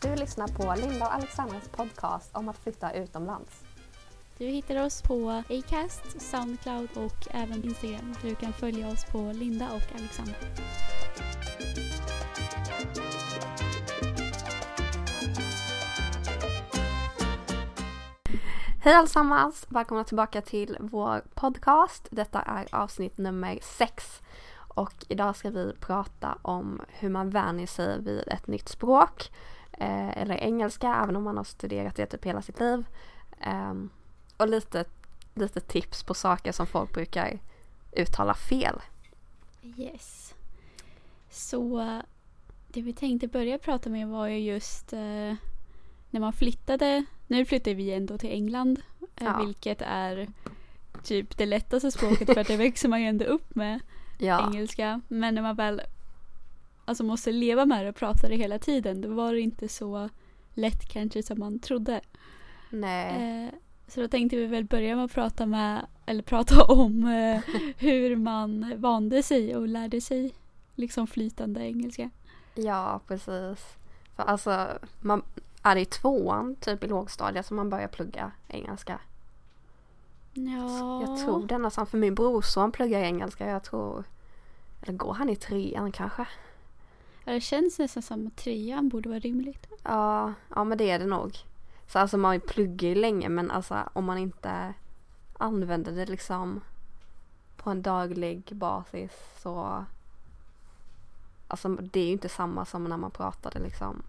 Du lyssnar på Linda och Alexandras podcast om att flytta utomlands. Du hittar oss på Acast, Soundcloud och även Instagram. Du kan följa oss på Linda och Alexandra. Hej allesammans! Välkomna tillbaka till vår podcast. Detta är avsnitt nummer sex. Och idag ska vi prata om hur man vänjer sig vid ett nytt språk. Eh, eller engelska, även om man har studerat det typ hela sitt liv. Eh, och lite, lite tips på saker som folk brukar uttala fel. Yes. Så det vi tänkte börja prata med var ju just eh, när man flyttade. Nu flyttar vi ändå till England. Eh, Ja. Vilket är typ det lättaste språket för att det växer man ju ändå upp med Ja, engelska. Men när man väl alltså måste leva med det och prata det hela tiden då var det inte så lätt kanske som man trodde. nej. Eh, så då tänkte vi väl börja med att prata med eller prata om eh, hur man vande sig och lärde sig liksom flytande engelska. Ja, precis. För alltså, man är i tvåan, typ i lågstadiet, som man börjar plugga engelska. Ja. Jag tror det nästan, för min brorson pluggar engelska, jag tror, eller går han i trean kanske? Det känns nästan som att trean borde vara rimligt. Ja, ja men det är det nog. Så alltså man pluggar ju länge men alltså om man inte använder det liksom på en daglig basis så Alltså det är ju inte samma som när man pratade liksom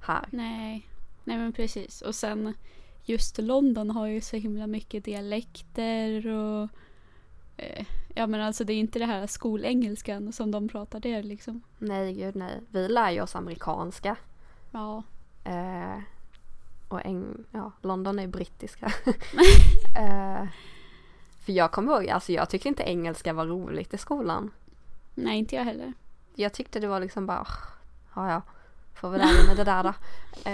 här. Nej. Nej men precis. Och sen just London har ju så himla mycket dialekter och eh, ja men alltså det är inte det här skolengelskan som de pratar där liksom. Nej gud nej. Vi lär ju oss amerikanska. Ja. Eh, och eng- ja, London är brittiska. eh, för jag kommer ihåg, alltså jag tyckte inte engelska var roligt i skolan. Nej inte jag heller. jag tyckte det var liksom bara, ja ja, får vi lära mig det där då.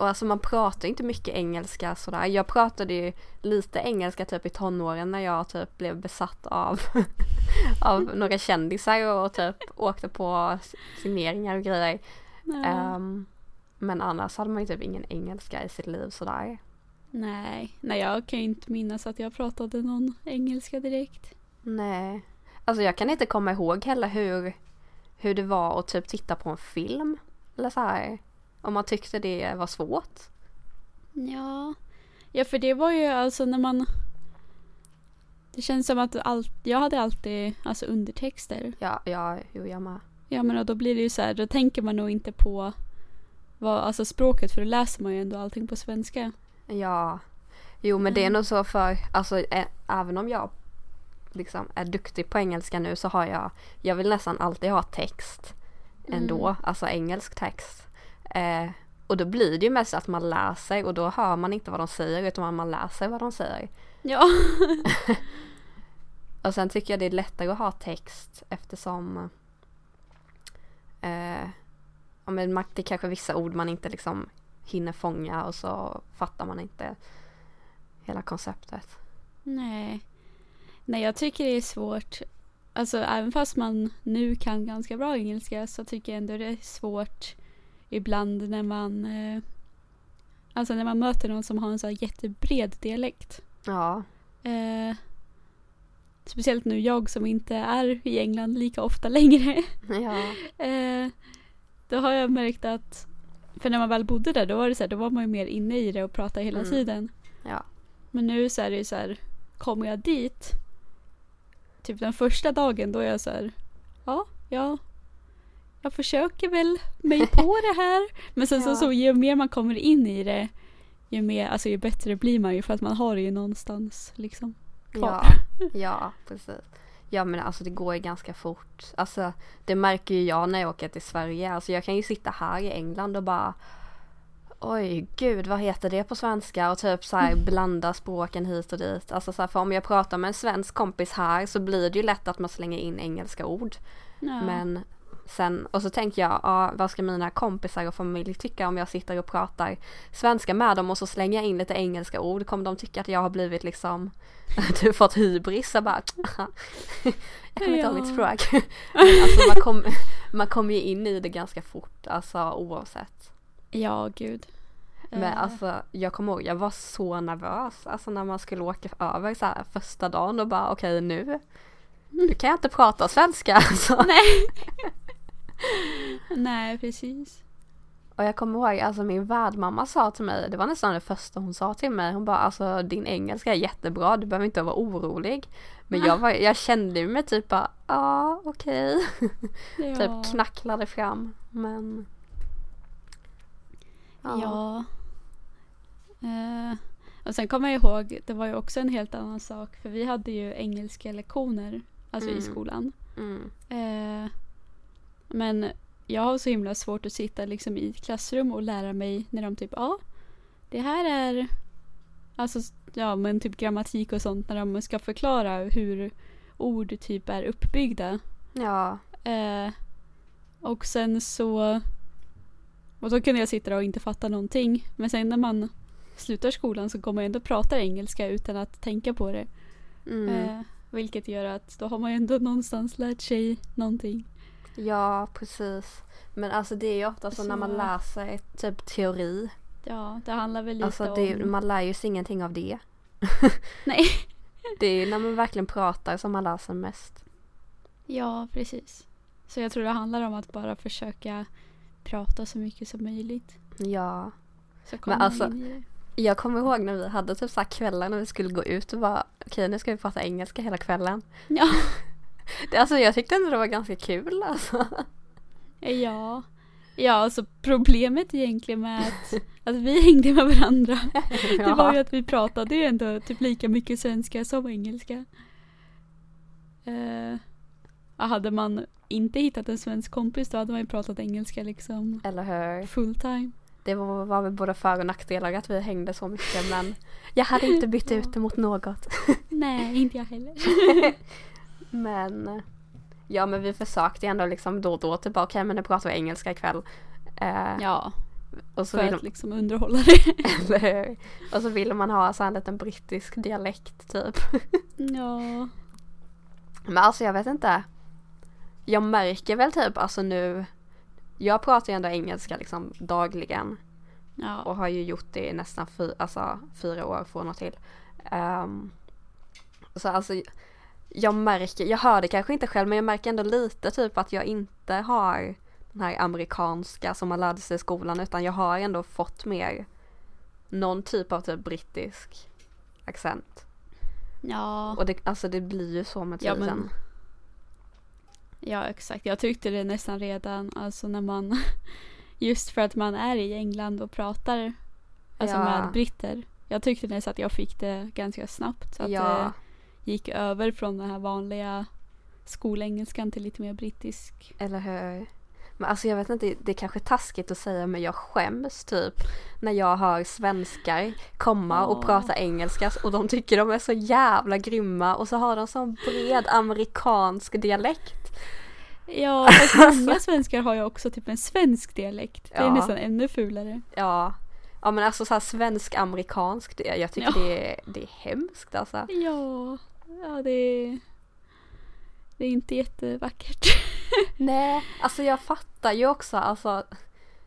Och alltså man pratar inte mycket engelska sådär. Jag pratade ju lite engelska typ i tonåren när jag typ blev besatt av, av några kändisar och typ åkte på signeringar och grejer. Ja. Ehm, men annars hade man ju typ ingen engelska i sitt liv sådär. Nej. Nej jag kan ju inte minnas att jag pratade någon engelska direkt. Nej. Alltså jag kan inte komma ihåg heller hur, hur det var att typ titta på en film. Eller så här. Om man tyckte det var svårt. Ja. Ja för det var ju alltså när man Det känns som att allt, jag hade alltid alltså undertexter. Ja, ja, jo jag med. Ja men då blir det ju så här, då tänker man nog inte på vad, alltså språket för då läser man ju ändå allting på svenska. Ja. Jo men det är Mm. nog så för, alltså ä- även om jag liksom är duktig på engelska nu så har jag, jag vill nästan alltid ha text ändå, Mm. alltså engelsk text. Eh, och då blir det ju mest att man läser och då hör man inte vad de säger utan man läser vad de säger. Ja. Och sen tycker jag det är lättare att ha text eftersom eh, ja, men det är kanske vissa ord man inte liksom hinner fånga och så fattar man inte hela konceptet. Nej. Nej jag tycker det är svårt. Alltså även fast man nu kan ganska bra engelska så tycker jag ändå det är svårt ibland när man eh, Alltså när man möter någon som har en så här jättebred dialekt. Ja, Eh, speciellt nu jag som inte är i England lika ofta längre. ja, Eh, då har jag märkt att för när man väl bodde där då var det så här, då var man ju mer inne i det och pratade hela Mm. tiden. ja, Men nu så är det ju så här, kommer jag dit typ den första dagen då är jag så här, ja, ja, jag försöker väl mig på det här. Men sen så, Ja. så ju mer man kommer in i det ju mer, alltså ju bättre blir man ju för att man har det ju någonstans liksom kvar. ja, ja, precis. Ja men alltså det går ju ganska fort. Alltså det märker ju jag när jag åker till Sverige. Alltså jag kan ju sitta här i England och bara Oj gud vad heter det på svenska och typ så här blanda språken hit och dit. Alltså så här, för om jag pratar med en svensk kompis här så blir det ju lätt att man slänger in engelska ord. Ja. Men Sen, och så tänker jag, ja, vad ska mina kompisar och familj tycka om jag sitter och pratar svenska med dem och så slänger jag in lite engelska ord. Kommer de tycka att jag har blivit liksom, du fått hybris och bara, jag kan inte ha Ja. mitt språk. Alltså man kommer man kommer ju in i det ganska fort, alltså oavsett. Ja, gud. Men Eh, alltså jag kommer ihåg, jag var så nervös, alltså när man skulle åka över så här första dagen och bara okej nu, nu kan jag inte prata svenska alltså. Nej. Nej, precis. Och jag kommer ihåg, alltså min värdmamma sa till mig, det var nästan det första hon sa till mig, hon bara alltså din engelska är jättebra, du behöver inte vara orolig. Men jag, var, jag kände mig typ bara, ja okej, Ja. typ knacklade fram, men Ja. Eh, och sen kommer jag ihåg, det var ju också en helt annan sak. För vi hade ju engelska lektioner, alltså i Mm. skolan. Mm. Eh, men jag har så himla svårt att sitta liksom i ett klassrum och lära mig när de typ, ja, det här är, alltså ja men typ grammatik och sånt när de ska förklara hur ord typ är uppbyggda. Ja, Eh, och sen så... Och då kunde jag sitta där och inte fatta någonting. Men sen när man slutar skolan så kommer man ändå prata engelska utan att tänka på det. mm. Eh, vilket gör att då har man ju ändå någonstans lärt sig någonting. Ja precis. Men alltså det är ju ofta så när man Så- läser typ teori, Ja, det handlar väl lite alltså det, om... man lär ju sig ingenting av det. Nej. Det är ju när man verkligen pratar som man lär sig mest. Ja, precis. Så jag tror det handlar om att bara försöka prata så mycket som möjligt. Ja. Så kommer man alltså- in i det. Jag kommer ihåg när vi hade typ så kvällar när vi skulle gå ut och bara okej nu ska vi prata engelska hela kvällen. Ja. Alltså jag tyckte ändå det var ganska kul alltså. Ja. Ja, alltså problemet egentligen med att, att vi hängde med varandra Det var ju att vi pratade ju ändå typ lika mycket svenska som engelska. Ja, hade man inte hittat en svensk kompis då hade man ju pratat engelska liksom Eller hur? full time. Det var, var väl både för och nackdelar att vi hängde så mycket men jag hade inte bytt Ja. ut det mot något. Nej, inte jag heller. Men ja men vi försökte ändå liksom då och då typ okej men nu pratar vi engelska ikväll. Eh, Ja, och så för vill, att liksom underhålla det. eller hur? Och så ville man ha så här en liten brittisk dialekt typ. Ja, Men alltså jag vet inte. Jag märker väl typ alltså nu. Jag pratar ju ändå engelska liksom dagligen. ja, Och har ju gjort det i nästan fy, alltså, fyra år från och till. Ehm, så alltså. Jag märker, jag hör det kanske inte själv men jag märker ändå lite typ att jag inte har den här amerikanska som man lärde sig i skolan utan jag har ändå fått mer någon typ av typ brittisk accent. ja, Och det, alltså det blir ju så med Ja, tiden. men- ja exakt. Jag tyckte det nästan redan alltså när man just för att man är i England och pratar alltså Ja. med britter. Jag tyckte nästan att jag fick det ganska snabbt. Så att Ja. det gick över från den här vanliga skolengelskan till lite mer brittisk. Eller hur? Men alltså jag vet inte, det är kanske taskigt att säga men jag skäms typ när jag hör svenskar komma och prata engelska och de tycker de är så jävla grymma och så har de sån bred amerikansk dialekt. Ja, fast många svenskar har ju också typ en svensk dialekt. Det är Ja. nästan ännu fulare. Ja, ja men alltså så här svensk-amerikansk, jag tycker Ja. det, är, det är hemskt alltså. Ja, ja det är, det är inte jättevackert. Nej, alltså jag fattar ju också, alltså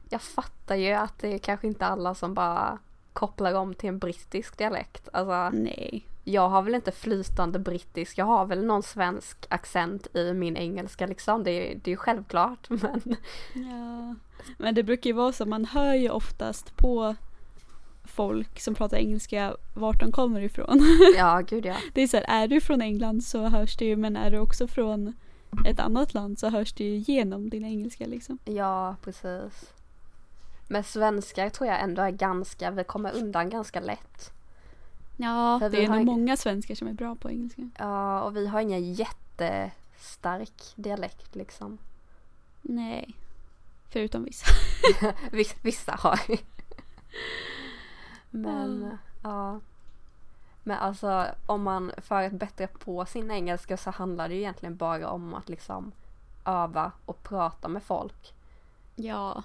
jag fattar ju att det är kanske inte alla som bara kopplar om till en brittisk dialekt. Alltså Nej. jag har väl inte flytande brittisk, jag har väl någon svensk accent i min engelska liksom. Det, är- det är ju självklart men Ja. Men det brukar ju vara så, man hör ju oftast på folk som pratar engelska vart de kommer ifrån. ja gud ja. Det är så här, är du från England så hörs det ju, men är du också från ett annat land så hörs det ju genom din engelska liksom. Ja precis. Men svenskar tror jag ändå är ganska, vi kommer undan ganska lätt. Ja, För det är nog många svenskar som är bra på engelska. Ja och vi har ingen jättestark dialekt liksom. Nej. Förutom vissa. Viss, vissa har Men ja. Men alltså om man för att bättra på sin engelska så handlar det ju egentligen bara om att liksom öva och prata med folk. Ja.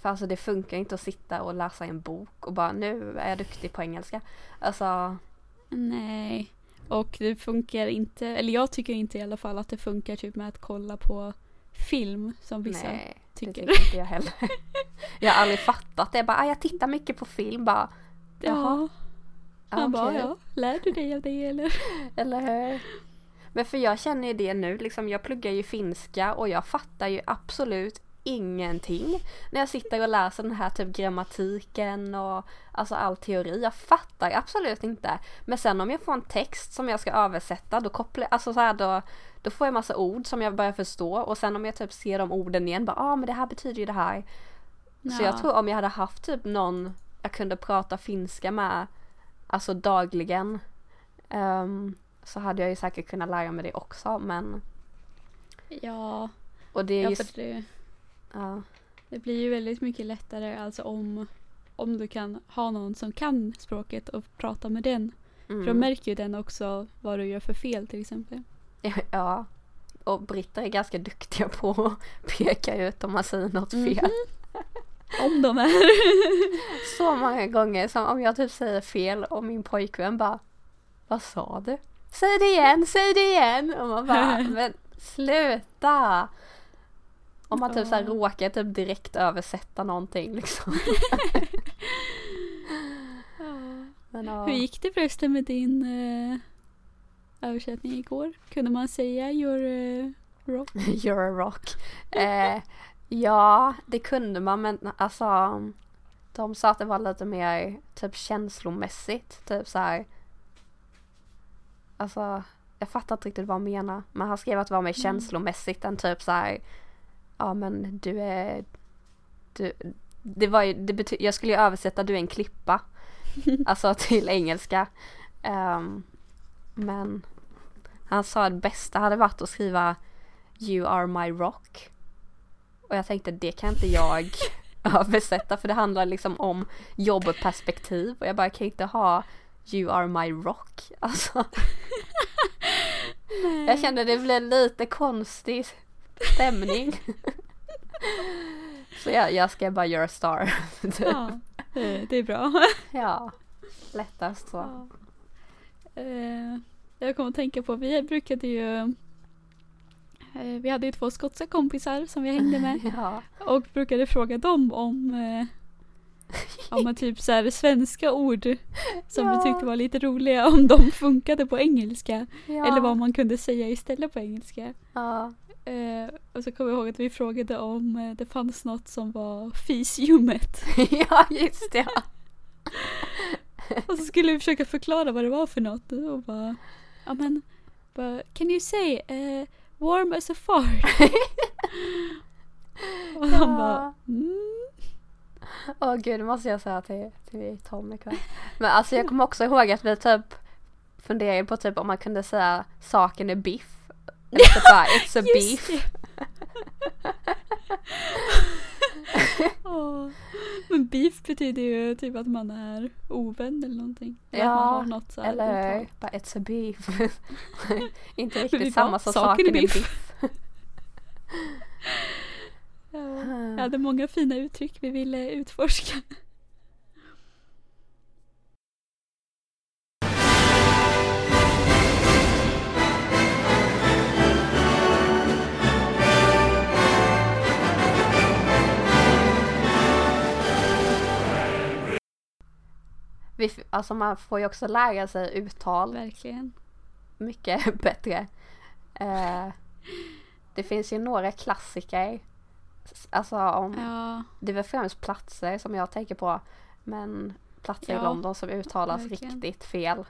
För alltså det funkar inte att sitta och läsa en bok och bara nu är jag duktig på engelska. Alltså, Nej. Och det funkar inte, eller jag tycker inte i alla fall att det funkar typ med att kolla på film som vissa nej, det tycker. tycker inte jag heller. jag har aldrig fattat det. Jag bara, ah, jag tittar mycket på film bara. Ja. Ja, Man bara, ja, lär du dig av det eller? Eller hur? Men för jag känner ju det nu, liksom jag pluggar ju finska och jag fattar ju absolut ingenting när jag sitter och läser den här typ grammatiken och alltså all teori. Jag fattar absolut inte. Men sen om jag får en text som jag ska översätta då kopplar alltså så här då, då får jag massa ord som jag börjar förstå och sen om jag typ ser de orden igen bara ah men det här betyder ju det här. Så jag tror om jag hade haft typ någon jag kunde prata finska med alltså dagligen ehm, så hade jag ju säkert kunnat lära mig det också men Ja, och det är ja just det, ja, det blir ju väldigt mycket lättare alltså om, om du kan ha någon som kan språket och prata med den. För då mm, märker ju den också vad du gör för fel till exempel. ja och britter är ganska duktiga på att peka ut om man säger något fel. Om de är. Så många gånger som om jag typ säger fel och min pojkvän bara Vad sa du? Säg det igen, säg det igen! Och man bara men sluta! Om man typ så här råkar typ direkt översätta någonting liksom. Men, ja. Hur gick det förresten med din eh, översättning igår? Kunde man säga your eh, rock? You're a rock. Eh, ja, det kunde man men alltså de sa att det var lite mer typ känslomässigt. Typ så här. Alltså, jag fattar inte riktigt vad han menar. Men han skrev att det var mer Mm. känslomässigt än typ så här. Ja men du är... Du, det var ju, det bety- jag skulle ju översätta du är en klippa. alltså till engelska. Ehm, men han sa att det bästa hade varit att skriva You are my rock. Och jag tänkte det kan inte jag översätta för det handlar liksom om jobbperspektiv och jag bara jag kan inte ha You are my rock. Alltså jag kände det blev lite konstig stämning. Så jag, jag skrev bara You're a star. Ja, det är bra. ja, lättast så. Ja. Eh, jag kommer att tänka på, vi brukade ju eh, vi hade ju två skotska kompisar som vi hängde med Ja, och brukade fråga dem om eh, om typ så här svenska ord som Ja. vi tyckte var lite roliga om de funkade på engelska ja, eller vad man kunde säga istället på engelska. ja. Eh, och så kommer jag ihåg att vi frågade om eh, det fanns något som var fisljumet. ja, just det. Och så skulle vi försöka förklara vad det var för något och bara, ja men, bara, can you say eh, warm as a fart? och han Ja. bara, mm. Åh gud, det måste jag säga till, till Tom ikväll. Men alltså jag kommer också ihåg att vi typ funderade på typ om man kunde säga saken är biff. Eller typ bara it's a Just beef. Men beef betyder ju typ att man är ovän eller någonting. Eller att man Ja, har något så Eller uttal. bara it's a beef. Inte riktigt samma som saken är biff. biff. Ja. Jag hade många fina uttryck vi ville utforska. Vi, alltså man får ju också lära sig uttal Verkligen. mycket bättre. Eh, det finns ju några klassiker. Alltså om, Ja, det är väl främst platser som jag tänker på. Men platser i Ja, London som uttalas verkligen. riktigt fel.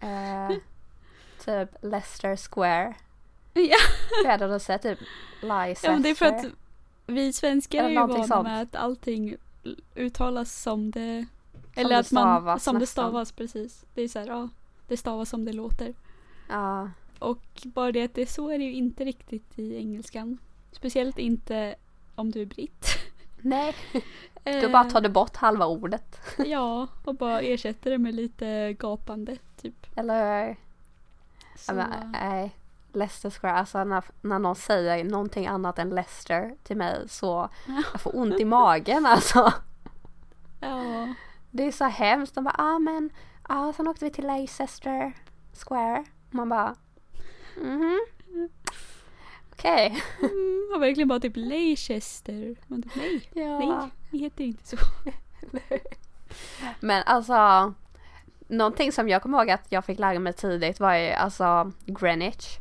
Eh, typ Leicester Square. Ja. Det att säga typ Leicester? ja men det är för att vi svenskar är ju vana med att allting uttalas som det eller det att man stavas som det nästan. stavas precis. Det är så här, ja, det stavas som det låter. Ja, Och bara det att det så är det ju inte riktigt i engelskan. Speciellt inte om du är britt. nej. Då Eh, bara tar du bort halva ordet. Ja, och bara ersätter det med lite gapande typ. Eller Så, men, nej. Leicester Square, alltså när, när någon säger någonting annat än Leicester till mig så jag får ont i magen alltså. Ja. Det är så hemskt. De bara, ah men, ja ah, sen åkte vi till Leicester Square. Man bara, mhm. Okej. Mm, har verkligen bara typ Leicester. Man typ, nej, Ja. nej, det heter inte så. Men alltså, någonting som jag kommer ihåg att jag fick lära mig tidigt var ju alltså Greenwich.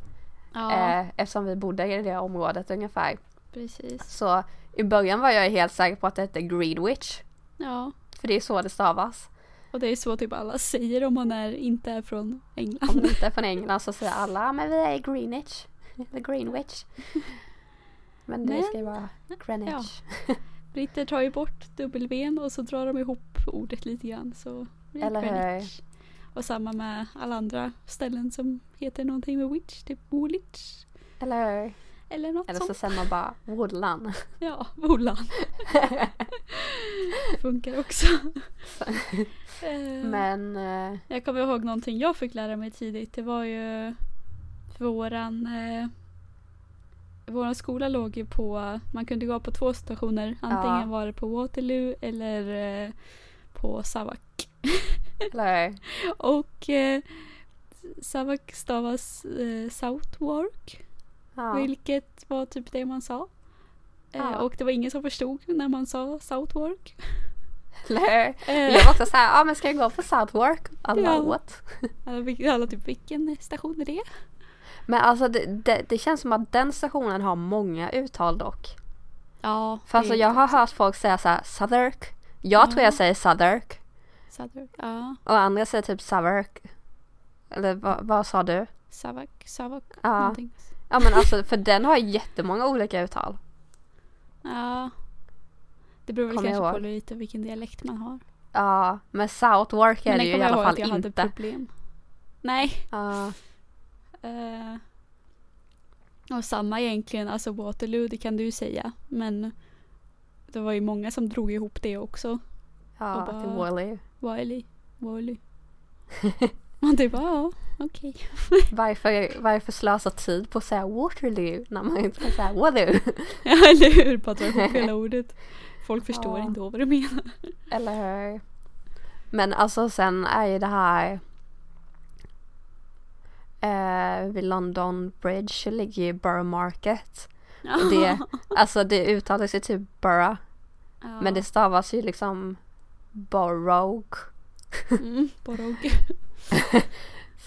Ja, Eh, eftersom vi bodde i det området ungefär. precis. Så i början var jag helt säker på att det hette Greenwich. Ja, För det är så det stavas. och det är så typ alla säger om man är, inte är från Om England. du inte är från England så säger alla, "Ja, men vi är i Greenwich. Eller Greenwich. Men det Men- ska ju vara Greenwich. Britter tar ju bort W och så drar de ihop ordet lite grann så blir Eller hur? Greenwich. Och samma med alla andra ställen som heter någonting med witch, typ Woolwich. Eller hur? Eller något Eller så sånt. säger man bara Woodland. Ja, Wolan. Funkar också. Eh, Men eh, Jag kommer ihåg någonting jag fick lära mig tidigt. Det var ju våran eh, Våran skola låg ju på, man kunde gå på två stationer. Antingen Ja. var det på Waterloo eller eh, på Savak. hur? Och eh, Savak stavas eh, Southwark. Ja. Vilket var typ det man sa. Eh, Ja. och det var ingen som förstod när man sa Southwark. Eller? Eh, Jag var också såhär, ja ah, men ska jag gå på Southwark? Alla Ja. åt. alla, typ vilken station är det? Men alltså det, det, det känns som att den stationen har många uttal dock. Ja. För alltså jag har hört folk säga såhär Southwark. Jag tror Ja. jag säger Southwark. Southwark. Ja. Och andra säger typ Southwark. Eller vad, vad sa du? Savak. Savak. Ja. Någonting. Ja men alltså för den har jättemånga olika uttal. Ja. Det beror väl Kommer kanske på lite vilken dialekt man har. Ja, men Southwark är Men det ju i alla fall jag hade inte. problem. Nej. Ja, Eh, och samma egentligen, alltså Waterloo, det kan du säga. Men det var ju många som drog ihop det också. ja bara- till Wally. Wiley. Wiley. Man typ, ja, okej. Varför, varför slösa tid på att säga Waterloo när man inte kan säga Waterloo? Ja, eller hur? Bara dra ihop hela ordet. Folk förstår Ja. inte vad du menar. Eller hur? Men alltså sen är ju det här eh, vid London Bridge ligger ju Borough Market. Och det, alltså det uttalas ju typ Borough. Ja. Men det stavas ju liksom Borough. Mm, Borog.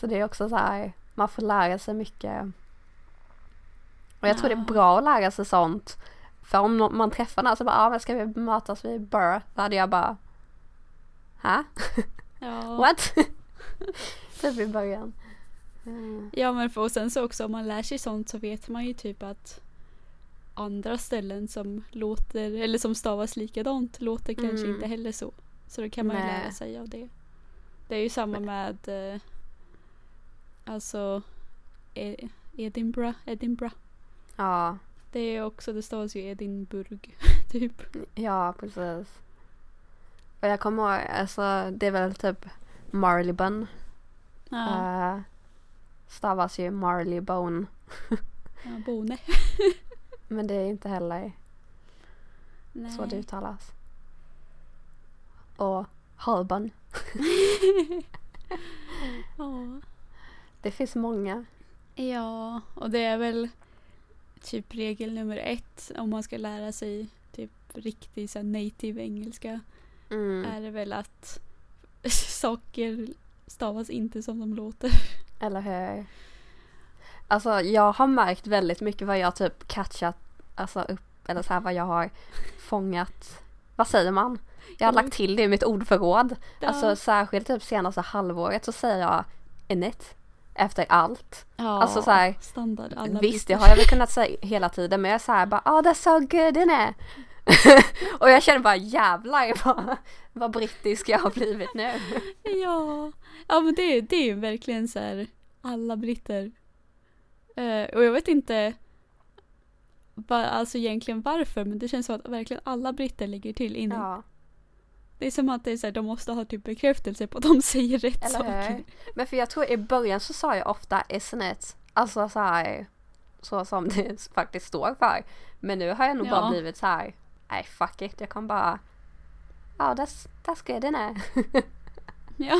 Så det är också så här, man får lära sig mycket. Och jag tror det är Ja. bra att lära sig sånt. För om man träffar någon så bara, ah, men ska vi mötas vid Borough? Då hade jag bara? Ja. What? typ i början. Mm. ja men för, och sen så också om man lär sig sånt så vet man ju typ att andra ställen som låter eller som stavas likadant låter kanske Mm. inte heller så. Så då kan man ju lära sig av det. Det är ju samma med eh, alltså e- Edinburgh, Edinburgh. Ja, Det är också, det stavas ju Edinburgh typ. ja precis. Och jag kommer ihåg, alltså det är väl typ Marleybone. Ja, Uh, stavas ju Marleybone. ja Bone. Men det är inte heller Nej. så det uttalas. Och Holborn. ja. Det finns många. Ja, och det är väl typ regel nummer ett om man ska lära sig typ riktig så native engelska. Mm. Är det väl att saker stavas inte som de låter. Eller hur? Alltså jag har märkt väldigt mycket vad jag typ catchat alltså upp eller så här vad jag har fångat. Vad säger man? Jag har lagt till det i mitt ordförråd. Ja. Alltså särskilt typ senaste halvåret så säger jag in it. Efter allt. ja, alltså så här, standard. Alla Visst det har jag väl kunnat säga hela tiden men jag är såhär bara oh that's so good isn't it? Och jag känner bara jävlar vad, vad brittisk jag har blivit nu. Ja, ja men det, det är ju verkligen så här alla britter. Eh, och jag vet inte va, alltså egentligen varför men det känns som att verkligen alla britter ligger till in i. Ja, Det är som att det är så här, de måste ha typ bekräftelse på att de säger rätt eller saker. hur? Men för jag tror i början så sa jag ofta isn't it? Alltså så här, så som det faktiskt står för. Men nu har jag nog Ja. bara blivit så här, nej fuck it, jag kan bara, ja that's, that's good innit? Ja.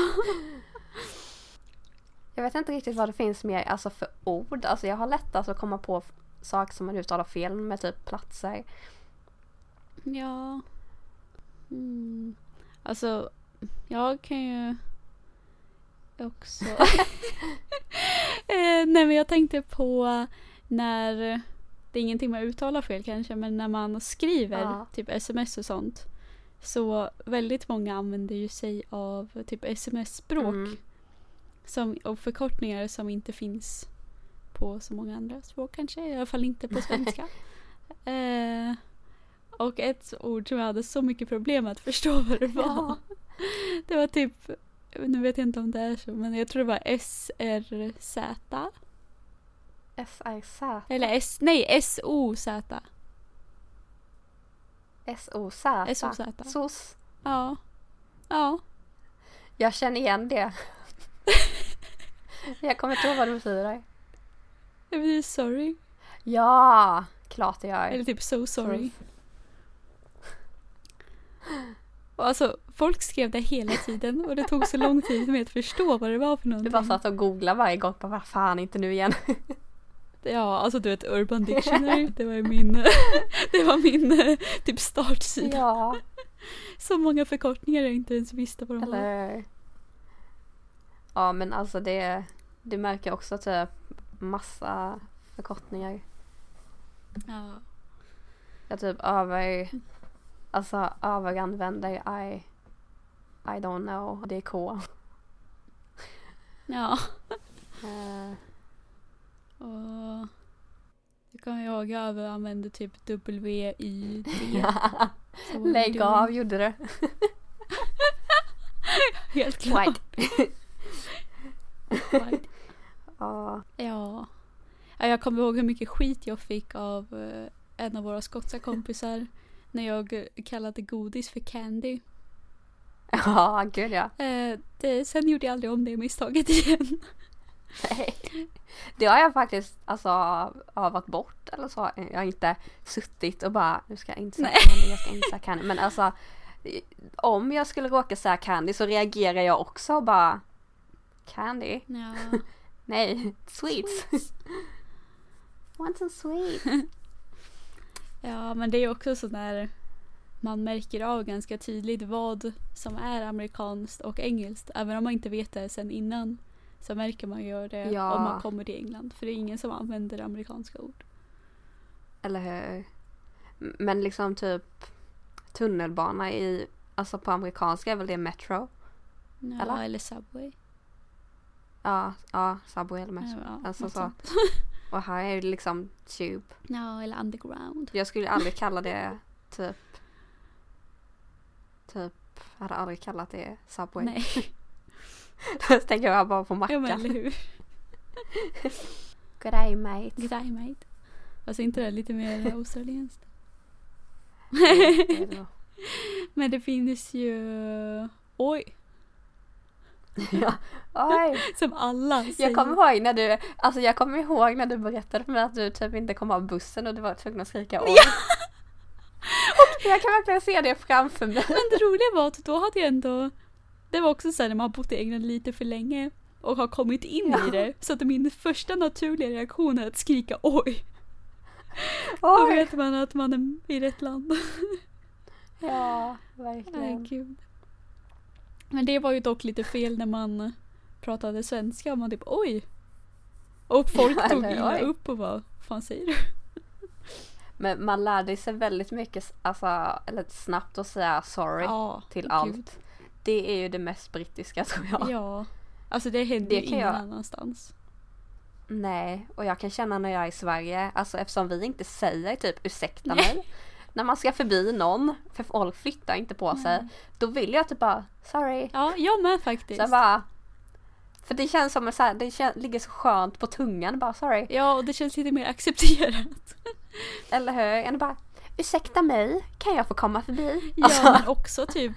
Jag vet inte riktigt vad det finns mer alltså för ord. Alltså jag har lättast att komma på saker som man uttalar fel med typ platser. Ja. Mm. Alltså, jag kan ju också... eh, nej men jag tänkte på när, det är ingenting man uttalar fel kanske, men när man skriver Ja. typ sms och sånt. Så väldigt många använder ju sig av typ sms-språk. Mm. Som, och förkortningar som inte finns på så många andra språk kanske. I alla fall inte på svenska. eh, och ett ord som jag hade så mycket problem att förstå vad det var. Ja. Det var typ, nu vet jag inte om det är så, men jag tror det var SRZ. S-R-Z. Eller S, nej S-O-Z. S-O-Z. S-O-Z. SOS. Ja. Ja. Jag känner igen det. jag kommer inte ihåg vad det betyder. Det betyder sorry. Ja, klart det gör. Eller typ so sorry. Och alltså, folk skrev det hela tiden och det tog så lång tid för mig att förstå vad det var för Du någonting. bara satt och googlade varje gång. Bara, vad fan, inte nu igen. Ja, alltså du vet Urban Dictionary, det var min, det var min eh, typ startsida. ja, Så många förkortningar jag inte ens visste vad de var. eller... Ja, men alltså det... Du märker också typ massa förkortningar. Ja. Jag typ över... Alltså överanvänder I... I don't know. Det är K. ja. Eh, Och jag kommer ihåg jag överanvände typ W-Y-D. Så vad Lägg du- av, gjorde det. Helt klart. White. White. Ja. Ja. ja. Jag kommer ihåg hur mycket skit jag fick av eh, en av våra skotska kompisar när jag kallade godis för candy. Ja, gud ja. Eh, det, sen gjorde jag aldrig om det misstaget igen. Nej. Det har jag faktiskt alltså övat bort eller så. Jag har inte suttit och bara nu ska jag inte säga candy, jag ska inte säga candy. Men alltså om jag skulle råka säga candy så reagerar jag också och bara candy? Ja. Nej, sweets. Want some sweets? Ja, men det är också så där man märker av ganska tydligt vad som är amerikanskt och engelskt. Även om man inte vet det sen innan så märker man ju det Ja. om man kommer till England. För det är ingen som använder amerikanska ord. Eller hur? Men liksom typ tunnelbana i, alltså på amerikanska är väl det metro? Ja, Eller? eller Subway. Ja, ja, subway eller metro. Ja, alltså så. Och här är det liksom tube. Ja, eller underground. Jag skulle aldrig kalla det typ Typ, jag hade aldrig kallat det Subway. Nej, Då tänker jag bara på ja, men mackan. eller hur. Good day mate. Eye mate. Alltså inte det lite mer australienskt. Men det finns ju Oj, ja. Oj, som alla säger. jag kommer ihåg när du, alltså jag kommer ihåg när du berättade för mig att du typ inte kom av bussen och du var tvungen att skrika oj. och jag kan verkligen se det framför mig. Men det roliga var att då hade jag ändå Det var också så här när man har bott i England lite för länge och har kommit in Ja. i det. Så att min första naturliga reaktion är att skrika oj. Då Oj. vet man att man är i rätt land. Ja, Nej, verkligen. gud. Men det var ju dock lite fel när man pratade svenska man typ oj. Och folk Ja, tog illa upp och vad fan säger du? Men man lärde sig väldigt mycket, alltså, eller snabbt att säga sorry Ja, till gud. allt. Det är ju det mest brittiska tror jag. Ja. Alltså det händer ju ingen jag- annanstans. Nej, och jag kan känna när jag är i Sverige, alltså eftersom vi inte säger typ ursäkta mig. När man ska förbi någon, för folk flyttar inte på sig, Nej. då vill jag typ bara sorry. Ja, jag med faktiskt. Så bara, för det känns som här, det kän, ligger så skönt på tungan bara sorry. Ja, och det känns lite mer accepterat. Eller hur? Än bara ursäkta mig, kan jag få komma förbi? Ja, Alltså, men också typ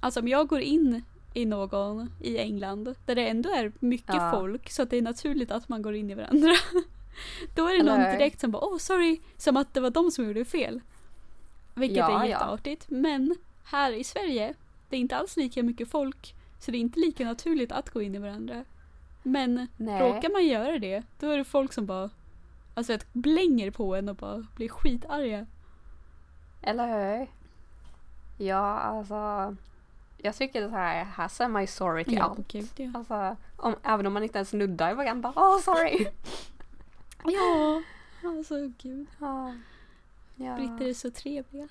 Alltså om jag går in i någon i England där det ändå är mycket Ja. folk så att det är naturligt att man går in i varandra. Då är det Eller någon direkt som bara åh sorry, som att det var de som gjorde fel. Vilket Ja, är ja. jätteartigt. Men här i Sverige, det är inte alls lika mycket folk så det är inte lika naturligt att gå in i varandra. Men Nej. råkar man göra det, då är det folk som bara alltså ett blänger på en och bara blir skitarga. Eller hur? Ja, alltså. Jag tycker det här, här säger man ju sorry till Ja, allt. gud ja. Alltså, om, även om man inte ens nuddar varandra. Åh, sorry! Ja, alltså gud. ja. Ja. Britter är så trevliga.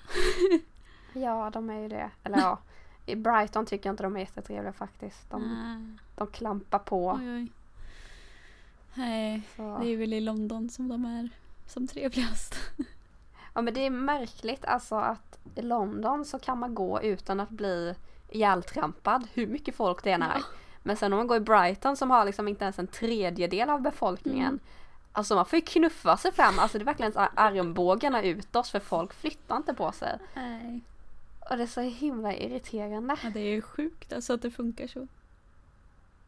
ja, de är ju det. Eller ja. I Brighton tycker jag inte de är jättetrevliga faktiskt. De, de klampar på. oj, oj. Nej, Så. det är väl i London som de är som trevligast. Ja men det är märkligt alltså att i London så kan man gå utan att bli ihjältrampad hur mycket folk det än är. Ja. Men sen om man går i Brighton som har liksom inte ens en tredjedel av befolkningen. Mm. Alltså man får ju knuffa sig fram, alltså det är verkligen så armbågarna utåt för folk flyttar inte på sig. Nej. Och det är så himla irriterande. Ja, det är ju sjukt alltså att det funkar så.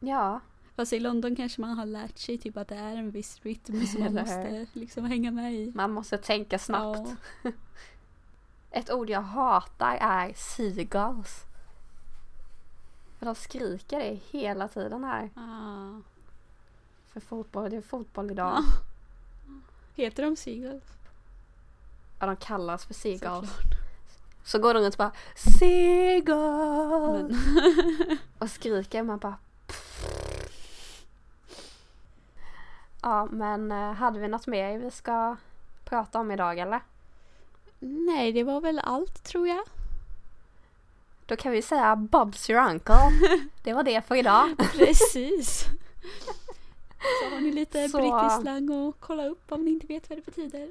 Ja, Fast i London kanske man har lärt sig typ att det är en viss rytm som man måste liksom hänga med i. man måste tänka snabbt. Ja. Ett ord jag hatar är seagulls. För de skriker det hela tiden här. Ah. För fotboll, det är fotboll idag. Ja. Heter de seagulls? Ja, de kallas för seagulls. Såklart. Så går de runt och bara Seagull! Men, Och skriker man bara Ja men eh, hade vi något mer vi ska prata om idag eller? nej, det var väl allt tror jag. Då kan vi säga Bob's your uncle. Det var det för idag. Precis. Så har ni lite Så- brittisk slang att kolla upp om ni inte vet vad det betyder.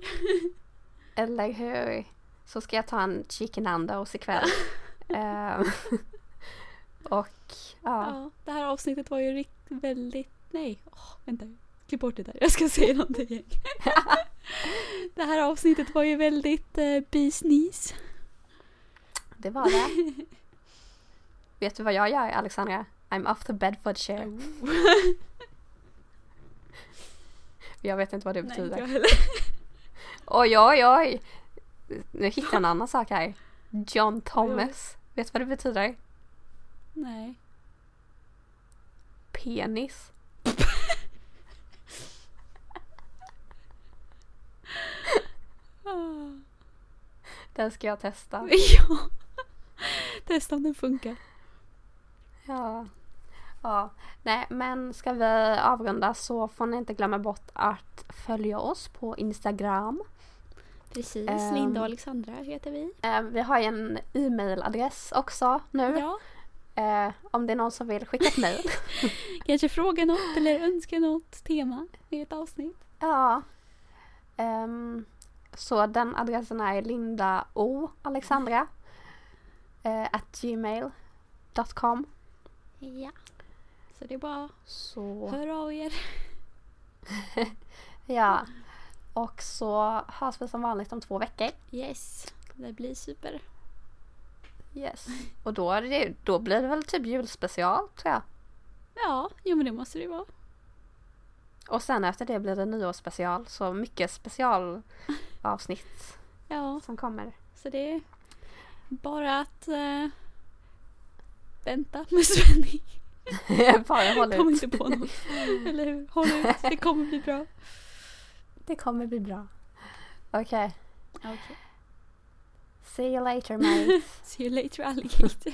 Eller hur? Så ska jag ta en chicken nandos ikväll. Ehm, och ja. Ja, det här avsnittet var ju väldigt... Nej, åh, vänta. Klipp bort det där. Jag ska säga någonting. det här avsnittet var ju väldigt eh, business. det var det. Vet du vad jag gör Alexandra? I'm off to Bedfordshire. Jag vet inte vad det Nej, betyder. inte jag heller. Oj, oj, oj. Nu hittar jag en annan sak här. John Thomas. Vet du vad det betyder? Nej. Penis. Den ska jag testa. Ja. Testa om den funkar. Ja. Ja. Nej, men ska vi avrunda så får ni inte glömma bort att följa oss på Instagram. Precis, Ehm. Linda och Alexandra heter vi. Eh, vi har ju en e-mailadress också nu. Ja, Eh, om det är någon som vill skicka ett mail. kanske fråga något eller önska något tema i ett avsnitt. Ja. Ehm, så den adressen är Linda O Alexandra eh, at gmail.com Ja. Så det är bara Så hör av er. ja. Och så hörs vi som vanligt om två veckor. Yes, det blir super. Yes. Och då, är det, då blir det väl typ julspecial tror jag. Ja, jo men det måste det vara. Och sen efter det blir det nyårsspecial. Så mycket specialavsnitt Ja, som kommer. så det är bara att eh, vänta med spänning. Bara håll Kom ut. inte på något. Eller hur? Håll ut, det kommer bli bra. Det kommer bli bra. Okej. Okej. See you later mate. See you later alligator.